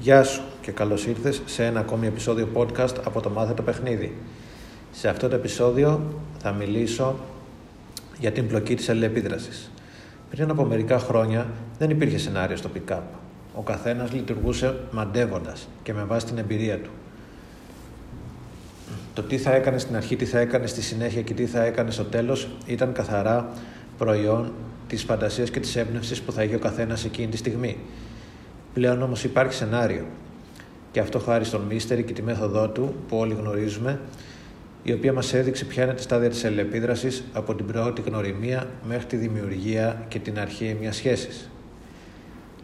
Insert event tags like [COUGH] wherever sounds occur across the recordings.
Γεια σου και καλώς ήρθες σε ένα ακόμη επεισόδιο podcast από το Μάθε το Παιχνίδι. Σε αυτό το επεισόδιο θα μιλήσω για την πλοκή της αλληλεπίδρασης. Πριν από μερικά χρόνια δεν υπήρχε σενάριο στο pick-up. Ο καθένας λειτουργούσε μαντεύοντας και με βάση την εμπειρία του. Το τι θα έκανε στην αρχή, τι θα έκανε στη συνέχεια και τι θα έκανε στο τέλος ήταν καθαρά προϊόν της φαντασίας και της έμπνευσης που θα είχε ο καθένας εκείνη τη στιγμή. Πλέον όμως υπάρχει σενάριο και αυτό χάρη στον Μίστερη και τη μέθοδό του που όλοι γνωρίζουμε η οποία μας έδειξε ποια είναι τα στάδια της αλληλεπίδρασης από την πρώτη γνωριμία μέχρι τη δημιουργία και την αρχή μιας σχέσης.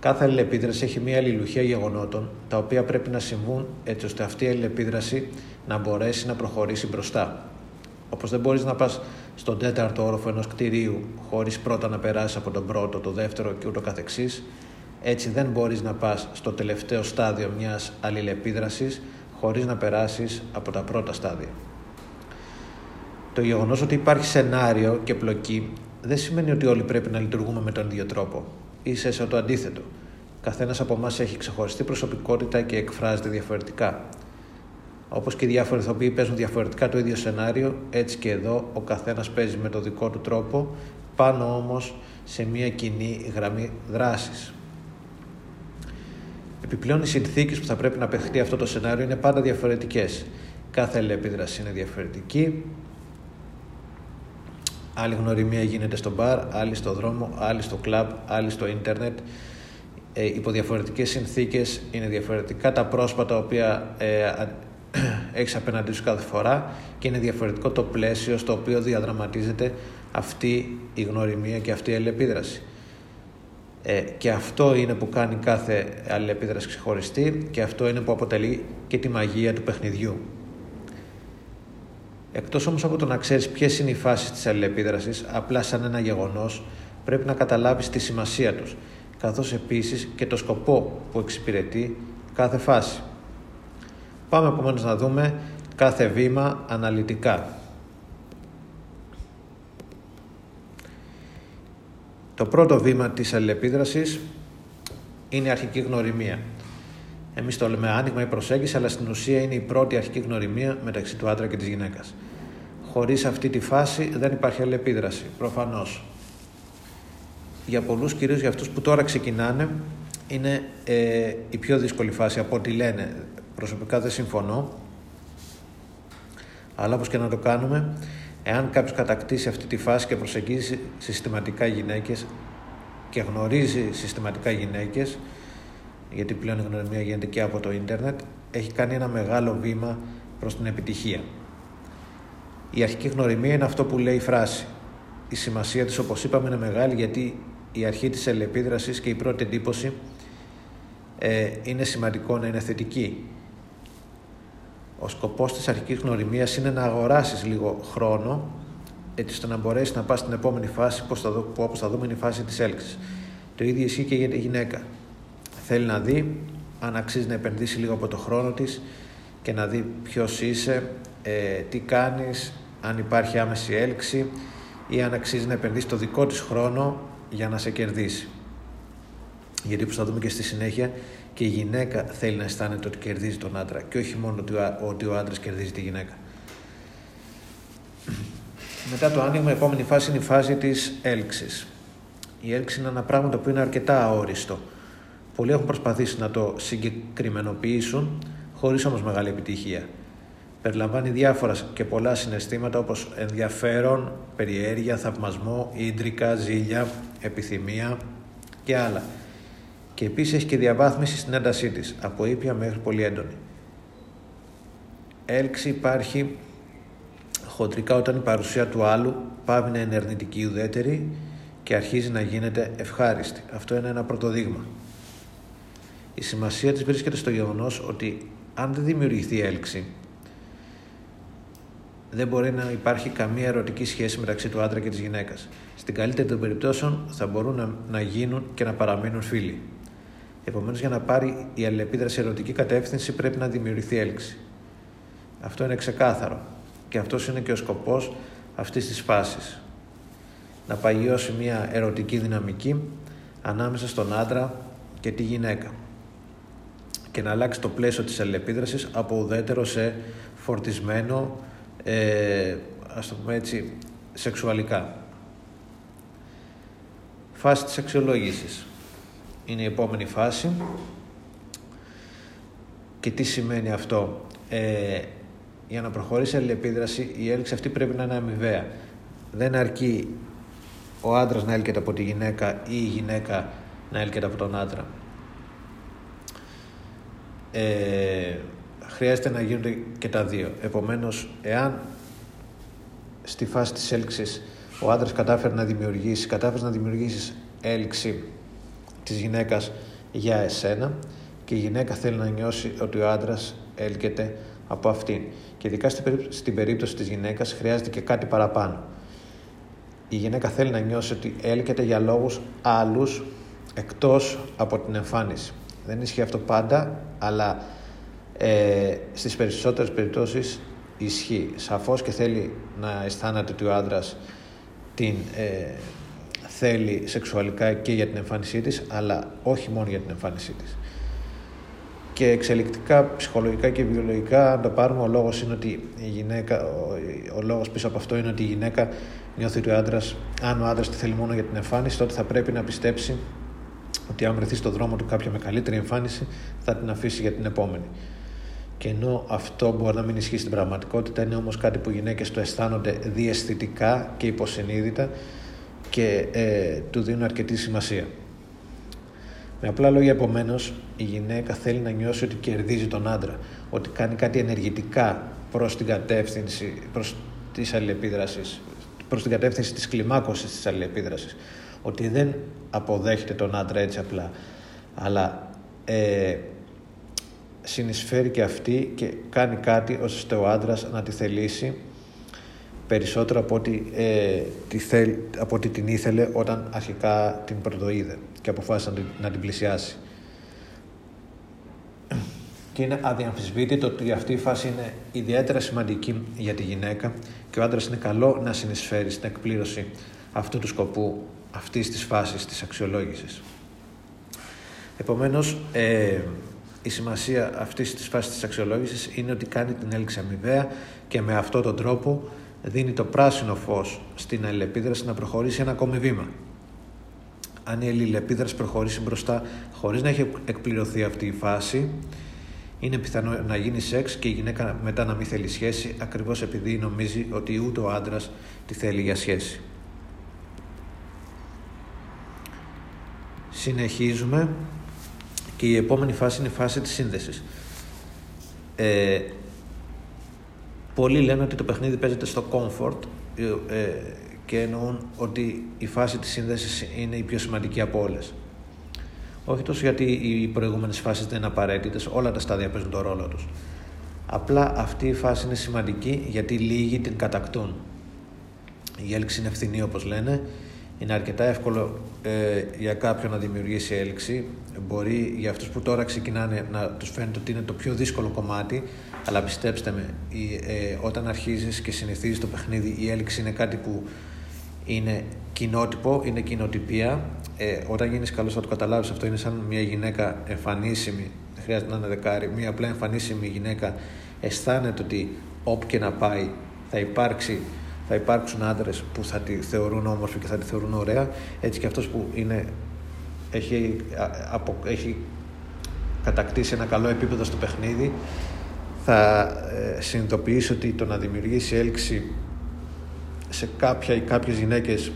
Κάθε αλληλεπίδραση έχει μια αλληλουχία γεγονότων τα οποία πρέπει να συμβούν έτσι ώστε αυτή η αλληλεπίδραση να μπορέσει να προχωρήσει μπροστά. Όπως δεν μπορείς να πας στον τέταρτο όροφο ενός κτηρίου χωρίς πρώτα να περάσεις από τον πρώτο, το δεύτερο και ούτω καθεξής, έτσι δεν μπορείς να πας στο τελευταίο στάδιο μιας αλληλεπίδρασης χωρίς να περάσεις από τα πρώτα στάδια. Το γεγονός ότι υπάρχει σενάριο και πλοκή δεν σημαίνει ότι όλοι πρέπει να λειτουργούμε με τον ίδιο τρόπο. Είσαι το αντίθετο. Καθένας από εμάς έχει ξεχωριστή προσωπικότητα και εκφράζεται διαφορετικά. Όπως και οι διάφοροι ηθοποιοί παίζουν διαφορετικά το ίδιο σενάριο, έτσι και εδώ ο καθένας παίζει με το δικό του τρόπο, πάνω όμως σε μια κοινή γραμμή δράσης. Επιπλέον, οι συνθήκες που θα πρέπει να παιχτεί αυτό το σενάριο είναι πάντα διαφορετικές. Κάθε επίδραση είναι διαφορετική. Άλλη γνωριμία γίνεται στο μπαρ, άλλη στο δρόμο, άλλη στο κλαμπ, άλλη στο ίντερνετ. Ε, υπό διαφορετικές συνθήκες είναι διαφορετικά τα πρόσωπα τα οποία ε, [CLEARS THROAT] έχεις απέναντί σου κάθε φορά και είναι διαφορετικό το πλαίσιο στο οποίο διαδραματίζεται αυτή η γνωριμία και αυτή η αλληλεπίδραση. Ε, και αυτό είναι που κάνει κάθε αλληλεπίδραση ξεχωριστή και αυτό είναι που αποτελεί και τη μαγεία του παιχνιδιού. Εκτός όμως από το να ξέρεις ποιες είναι οι φάσεις της αλληλεπίδρασης, απλά σαν ένα γεγονός, πρέπει να καταλάβεις τη σημασία τους, καθώς επίσης και το σκοπό που εξυπηρετεί κάθε φάση. Πάμε επομένως να δούμε κάθε βήμα αναλυτικά. Το πρώτο βήμα της αλληλεπίδρασης είναι η αρχική γνωριμία. Εμείς το λέμε άνοιγμα ή προσέγγιση, αλλά στην ουσία είναι η πρώτη αρχική γνωριμία μεταξύ του άντρα και της γυναίκας. Χωρίς αυτή τη φάση δεν υπάρχει αλληλεπίδραση, προφανώς. Για πολλούς, κυρίως για αυτούς που τώρα ξεκινάνε, είναι ε, η πιο δύσκολη φάση από ό,τι λένε. Προσωπικά δεν συμφωνώ. Αλλά όπως και να το κάνουμε, εάν κάποιος κατακτήσει αυτή τη φάση και προσεγγίζει συστηματικά γυναίκες και γνωρίζει συστηματικά γυναίκες, γιατί πλέον η γνωριμία γίνεται και από το ίντερνετ, έχει κάνει ένα μεγάλο βήμα προς την επιτυχία. Η αρχική γνωριμία είναι αυτό που λέει η φράση. Η σημασία της, όπως είπαμε, είναι μεγάλη γιατί η αρχή της ελεπίδρασης και η πρώτη εντύπωση ε, είναι σημαντικό να είναι θετική. Ο σκοπός της αρχικής γνωριμίας είναι να αγοράσεις λίγο χρόνο έτσι ώστε να μπορέσεις να πας στην επόμενη φάση που όπως θα δούμε είναι η φάση της έλξης. Το ίδιο ισχύει και για τη γυναίκα. Θέλει να δει αν αξίζει να επενδύσει λίγο από το χρόνο της και να δει ποιος είσαι, ε, τι κάνεις, αν υπάρχει άμεση έλξη ή αν αξίζει να επενδύσεις το δικό της χρόνο για να σε κερδίσει. Γιατί όπως θα δούμε και στη συνέχεια και η γυναίκα θέλει να αισθάνεται ότι κερδίζει τον άντρα και όχι μόνο ότι ο άντρας κερδίζει τη γυναίκα. Μετά το άνοιγμα, η επόμενη φάση είναι η φάση της έλξης. Η έλξη είναι ένα πράγμα το οποίο είναι αρκετά αόριστο. Πολλοί έχουν προσπαθήσει να το συγκεκριμενοποιήσουν, χωρίς όμως μεγάλη επιτυχία. Περιλαμβάνει διάφορα και πολλά συναισθήματα όπως ενδιαφέρον, περιέργεια, θαυμασμό, ίντρικα, ζήλια, επιθυμία και άλλα. Και επίσης έχει και διαβάθμιση στην έντασή της, από ήπια μέχρι πολύ έντονη. Έλξη υπάρχει χοντρικά όταν η παρουσία του άλλου πάβει να είναι αρνητική ουδέτερη και αρχίζει να γίνεται ευχάριστη. Αυτό είναι ένα πρώτο δείγμα. Η σημασία της βρίσκεται στο γεγονός ότι αν δεν δημιουργηθεί έλξη, δεν μπορεί να υπάρχει καμία ερωτική σχέση μεταξύ του άντρα και της γυναίκας. Στην καλύτερη των περιπτώσεων θα μπορούν να, να γίνουν και να παραμείνουν φίλοι. Επομένως, για να πάρει η αλληλεπίδραση ερωτική κατεύθυνση πρέπει να δημιουργηθεί έλξη. Αυτό είναι ξεκάθαρο. Και αυτός είναι και ο σκοπός αυτής της φάσης. Να παγιώσει μια ερωτική δυναμική ανάμεσα στον άντρα και τη γυναίκα. και να αλλάξει το πλαίσιο της αλληλεπίδρασης από ουδέτερο σε φορτισμένο, ε, ας το πούμε έτσι, σεξουαλικά. Φάση της αξιολόγησης. Είναι η επόμενη φάση. Και τι σημαίνει αυτό; Ε, για να προχωρήσει η αλληλεπίδραση, η έλξη αυτή πρέπει να είναι αμοιβαία. Δεν αρκεί ο άντρας να έλκεται από τη γυναίκα ή η γυναίκα να έλκεται από τον άντρα. Ε, χρειάζεται να γίνονται και τα δύο. Επομένως, εάν στη φάση της έλξης ο άντρας κατάφερε να δημιουργήσει, κατάφερες να δημιουργήσεις έλξη της γυναίκας για εσένα και η γυναίκα θέλει να νιώσει ότι ο άντρας έλκεται από αυτήν. Και ειδικά στην περίπτωση της γυναίκας χρειάζεται και κάτι παραπάνω. Η γυναίκα θέλει να νιώσει ότι έλκεται για λόγους άλλους εκτός από την εμφάνιση. Δεν ισχύει αυτό πάντα, αλλά ε, στις περισσότερες περιπτώσεις ισχύει. Σαφώς και θέλει να αισθάνεται ότι ο άντρας την ε, θέλει σεξουαλικά και για την εμφάνισή της, αλλά όχι μόνο για την εμφάνισή της. Και εξελικτικά, ψυχολογικά και βιολογικά, αν το πάρουμε, ο λόγος, είναι ότι η γυναίκα, ο, ο λόγος πίσω από αυτό είναι ότι η γυναίκα νιώθει ότι ο άντρας, αν ο άντρας τη θέλει μόνο για την εμφάνιση, τότε θα πρέπει να πιστέψει ότι αν βρεθεί στον δρόμο του κάποια με καλύτερη εμφάνιση, θα την αφήσει για την επόμενη. Και ενώ αυτό μπορεί να μην ισχύει στην πραγματικότητα, είναι όμως κάτι που οι γυναίκες το αισθάνονται διαισθητικά και υποσυνείδητα και ε, του δίνουν αρκετή σημασία. Με απλά λόγια, επομένως, η γυναίκα θέλει να νιώσει ότι κερδίζει τον άντρα, ότι κάνει κάτι ενεργητικά προς την κατεύθυνση προς τη αλληλεπίδραση, προς την κατεύθυνση της κλιμάκωσης της αλληλεπίδρασης. Ότι δεν αποδέχεται τον άντρα έτσι απλά, αλλά ε, συνεισφέρει και αυτή και κάνει κάτι ώστε ο άντρας να τη θελήσει περισσότερο από ό,τι, ε, τη θέλ, από ό,τι την ήθελε όταν αρχικά την πρωτοείδε και αποφάσισε να την, να την πλησιάσει. Και είναι αδιαμφισβήτητο ότι αυτή η φάση είναι ιδιαίτερα σημαντική για τη γυναίκα και ο άντρας είναι καλό να συνεισφέρει στην εκπλήρωση αυτού του σκοπού αυτής της φάσης της αξιολόγησης. Επομένως, ε, η σημασία αυτής της φάσης της αξιολόγησης είναι ότι κάνει την έλξη αμοιβαία και με αυτόν τον τρόπο δίνει το πράσινο φως στην αλληλεπίδραση να προχωρήσει ένα ακόμη βήμα. Αν η αλληλεπίδραση προχωρήσει μπροστά χωρίς να έχει εκπληρωθεί αυτή η φάση, είναι πιθανό να γίνει σεξ και η γυναίκα μετά να μην θέλει σχέση ακριβώς επειδή νομίζει ότι ούτε ο άντρας τη θέλει για σχέση. Συνεχίζουμε και η επόμενη φάση είναι η φάση της σύνδεσης. Ε, πολλοί λένε ότι το παιχνίδι παίζεται στο comfort ε, και εννοούν ότι η φάση της σύνδεσης είναι η πιο σημαντική από όλες. Όχι τόσο γιατί οι προηγούμενες φάσεις δεν είναι απαραίτητες, όλα τα στάδια παίζουν τον ρόλο τους. Απλά αυτή η φάση είναι σημαντική γιατί λίγοι την κατακτούν. Η έλξη είναι ευθυνή όπως λένε είναι αρκετά εύκολο ε, για κάποιον να δημιουργήσει έλξη. Μπορεί για αυτούς που τώρα ξεκινάνε να τους φαίνεται ότι είναι το πιο δύσκολο κομμάτι, αλλά πιστέψτε με, η, ε, όταν αρχίζεις και συνηθίζεις το παιχνίδι, η έλξη είναι κάτι που είναι κοινότυπο, είναι κοινοτυπία. Ε, όταν γίνεις καλός θα το καταλάβεις, αυτό είναι σαν μια γυναίκα εμφανίσιμη, δεν χρειάζεται να είναι δεκάρι, μια απλά εμφανίσιμη γυναίκα αισθάνεται ότι όπου και να πάει θα υπάρξει θα υπάρξουν άντρες που θα τη θεωρούν όμορφη και θα τη θεωρούν ωραία, έτσι και αυτός που είναι, έχει, απο, έχει κατακτήσει ένα καλό επίπεδο στο παιχνίδι, θα ε, συνειδητοποιήσει ότι το να δημιουργήσει έλξη σε κάποια ή κάποιες γυναίκες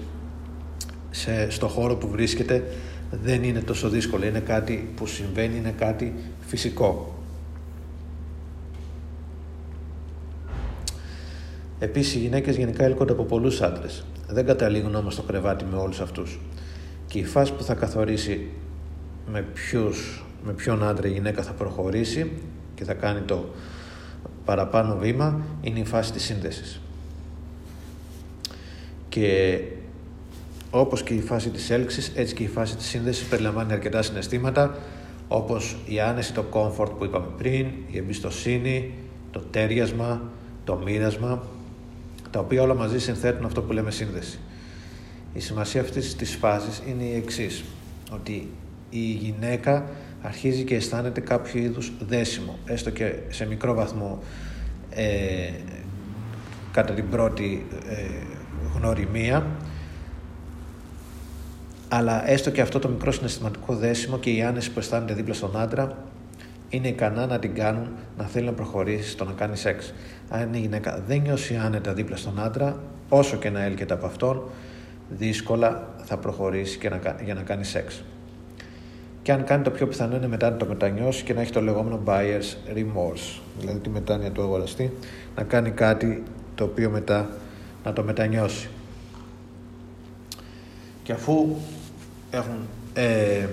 σε, στο χώρο που βρίσκεται δεν είναι τόσο δύσκολο. Είναι κάτι που συμβαίνει, είναι κάτι φυσικό. Επίσης, οι γυναίκες γενικά έλκονται από πολλούς άντρες. Δεν καταλήγουν όμως στο κρεβάτι με όλους αυτούς. Και η φάση που θα καθορίσει με, ποιους, με ποιον άντρα η γυναίκα θα προχωρήσει και θα κάνει το παραπάνω βήμα είναι η φάση της σύνδεσης. Και όπως και η φάση της έλξης, έτσι και η φάση της σύνδεσης περιλαμβάνει αρκετά συναισθήματα όπως η άνεση, το comfort που είπαμε πριν, η εμπιστοσύνη, το τέριασμα, το μοίρασμα τα οποία όλα μαζί συνθέτουν αυτό που λέμε σύνδεση. Η σημασία αυτής της φάσης είναι η εξής ότι η γυναίκα αρχίζει και αισθάνεται κάποιο είδους δέσιμο, έστω και σε μικρό βαθμό ε, κατά την πρώτη ε, γνωριμία αλλά έστω και αυτό το μικρό συναισθηματικό δέσιμο και η άνεση που αισθάνεται δίπλα στον άντρα είναι ικανά να την κάνουν να θέλει να προχωρήσει στο να κάνει σεξ. Αν η γυναίκα δεν νιώσει άνετα δίπλα στον άντρα, όσο και να έλκεται από αυτόν, δύσκολα θα προχωρήσει και να, για να κάνει σεξ. Και αν κάνει το πιο πιθανό είναι μετά να το μετανιώσει και να έχει το λεγόμενο buyer's remorse, δηλαδή τη μετάνοια του αγοραστή, να κάνει κάτι το οποίο μετά να το μετανιώσει. Και αφού έχουν ε,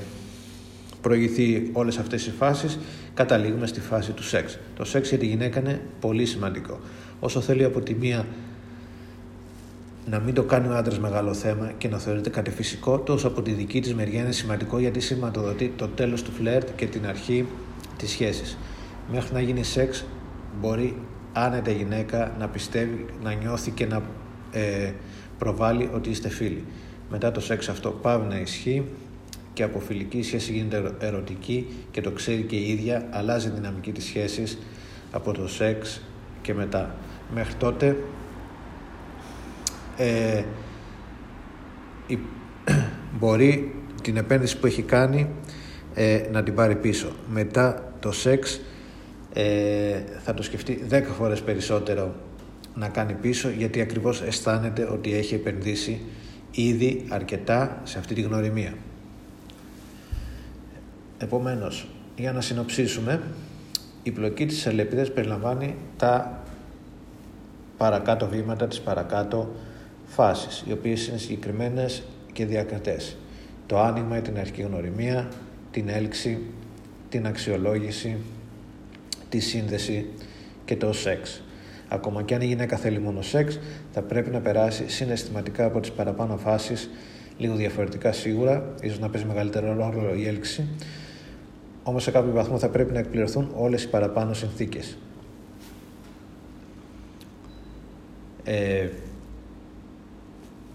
προηγηθεί όλες αυτές οι φάσεις, καταλήγουμε στη φάση του σεξ. Το σεξ για τη γυναίκα είναι πολύ σημαντικό. Όσο θέλει από τη μία να μην το κάνει ο άντρας μεγάλο θέμα και να θεωρείται κάτι φυσικό, τόσο από τη δική της μεριά είναι σημαντικό γιατί σηματοδοτεί το τέλος του φλερτ και την αρχή της σχέσης. Μέχρι να γίνει σεξ, μπορεί άνετα γυναίκα να πιστεύει, να νιώθει και να ε, προβάλλει ότι είστε φίλοι. Μετά το σεξ αυτό πάβει να ισχύει και από φιλική σχέση γίνεται ερωτική και το ξέρει και η ίδια, αλλάζει η δυναμική της σχέσης από το σεξ και μετά. Μέχρι τότε ε, [CLEARS THROAT] μπορεί την επένδυση που έχει κάνει ε, να την πάρει πίσω. Μετά το σεξ ε, θα το σκεφτεί 10 φορές περισσότερο να κάνει πίσω γιατί ακριβώς αισθάνεται ότι έχει επενδύσει ήδη αρκετά σε αυτή τη γνωριμία. Επομένως, για να συνοψίσουμε, η πλοκή της ελεπίδας περιλαμβάνει τα παρακάτω βήματα, τις παρακάτω φάσεις, οι οποίες είναι συγκεκριμένες και διακρατές. Το άνοιγμα, την αρχική γνωριμία, την έλξη, την αξιολόγηση, τη σύνδεση και το σεξ. Ακόμα και αν η γυναίκα θέλει μόνο σεξ, θα πρέπει να περάσει συναισθηματικά από τις παραπάνω φάσεις, λίγο διαφορετικά σίγουρα, ίσως να παίζει μεγαλύτερο ρόλο η έλξη, όμως σε κάποιο βαθμό θα πρέπει να εκπληρωθούν όλες οι παραπάνω συνθήκες. Ε,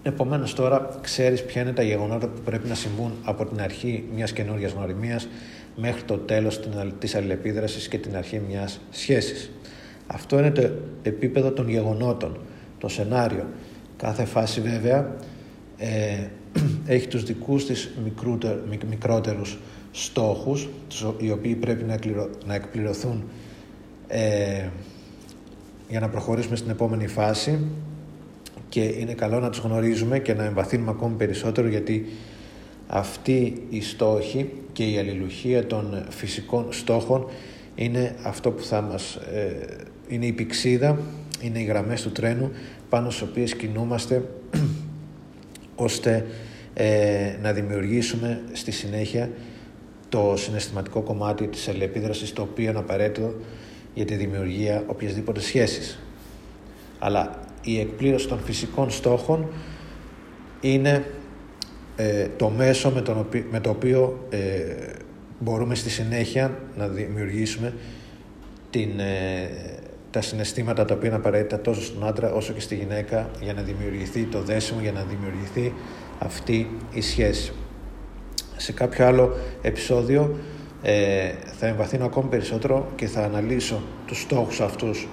Επομένως, τώρα ξέρεις ποια είναι τα γεγονότα που πρέπει να συμβούν από την αρχή μιας καινούργια γνωριμίας μέχρι το τέλος της αλληλεπίδρασης και την αρχή μιας σχέσης. Αυτό είναι το επίπεδο των γεγονότων, το σενάριο. Κάθε φάση βέβαια ε, [CLEARS THROAT] έχει τους δικούς της μικρότερους στόχους οι οποίοι πρέπει να, να εκπληρωθούν ε, για να προχωρήσουμε στην επόμενη φάση. Και είναι καλό να τους γνωρίζουμε και να εμβαθύνουμε ακόμη περισσότερο γιατί αυτή η στόχη και η αλληλουχία των φυσικών στόχων είναι αυτό που θα μας ε, είναι η πηξίδα, είναι οι γραμμές του τρένου πάνω στις οποίες κινούμαστε [CLEARS THROAT] ώστε ε, να δημιουργήσουμε στη συνέχεια το συναισθηματικό κομμάτι της αλληλεπίδρασης το οποίο είναι απαραίτητο για τη δημιουργία οποιασδήποτε σχέσης. Αλλά η εκπλήρωση των φυσικών στόχων είναι ε, το μέσο με, τον με το οποίο ε, μπορούμε στη συνέχεια να δημιουργήσουμε την, ε, τα συναισθήματα τα οποία είναι απαραίτητα τόσο στον άντρα όσο και στη γυναίκα για να δημιουργηθεί το δέσιμο, για να δημιουργηθεί αυτή η σχέση. Σε κάποιο άλλο επεισόδιο ε, θα εμβαθύνω ακόμη περισσότερο και θα αναλύσω τους στόχους αυτούς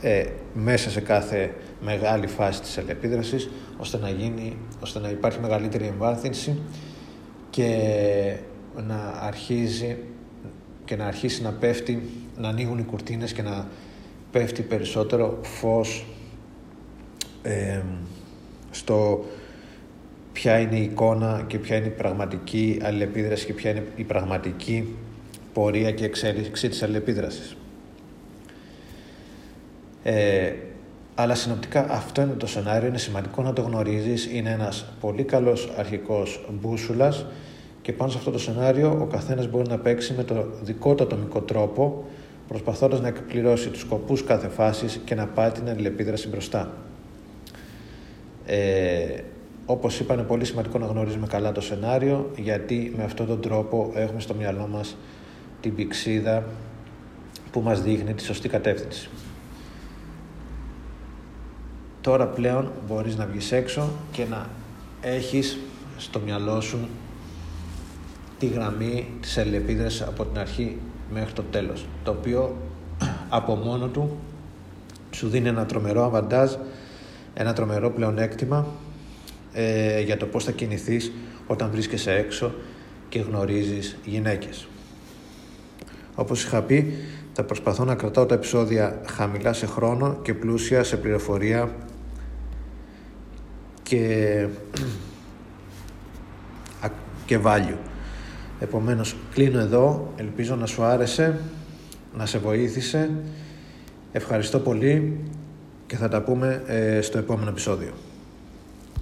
ε, μέσα σε κάθε μεγάλη φάση της αλληλεπίδρασης ώστε να, γίνει, ώστε να υπάρχει μεγαλύτερη εμβάθυνση και να αρχίζει και να αρχίσει να πέφτει, να ανοίγουν οι κουρτίνες και να πέφτει περισσότερο φως ε, στο ποια είναι η εικόνα και ποια είναι η πραγματική αλληλεπίδραση και ποια είναι η πραγματική πορεία και εξέλιξη της αλληλεπίδρασης. Ε, αλλά συνοπτικά αυτό είναι το σενάριο, είναι σημαντικό να το γνωρίζεις, είναι ένας πολύ καλός αρχικός μπούσουλας και πάνω σε αυτό το σενάριο ο καθένας μπορεί να παίξει με το δικό του ατομικό τρόπο προσπαθώντας να εκπληρώσει τους σκοπούς κάθε φάσης και να πάει την αλληλεπίδραση μπροστά. Ε, όπως είπα είναι πολύ σημαντικό να γνωρίζουμε καλά το σενάριο γιατί με αυτόν τον τρόπο έχουμε στο μυαλό μας την πηξίδα που μας δείχνει τη σωστή κατεύθυνση. Τώρα πλέον μπορείς να βγεις έξω και να έχεις στο μυαλό σου τη γραμμή της αλληλεπίδρασης από την αρχή μέχρι το τέλος, το οποίο από μόνο του σου δίνει ένα τρομερό αβαντάζ, ένα τρομερό πλεονέκτημα ε, για το πώς θα κινηθείς όταν βρίσκεσαι έξω και γνωρίζεις γυναίκες. Όπως είχα πει, θα προσπαθώ να κρατάω τα επεισόδια χαμηλά σε χρόνο και πλούσια σε πληροφορία και, [CLEARS THROAT] και value. Επομένως, κλείνω εδώ. Ελπίζω να σου άρεσε, να σε βοήθησε. Ευχαριστώ πολύ και θα τα πούμε ε, στο επόμενο επεισόδιο.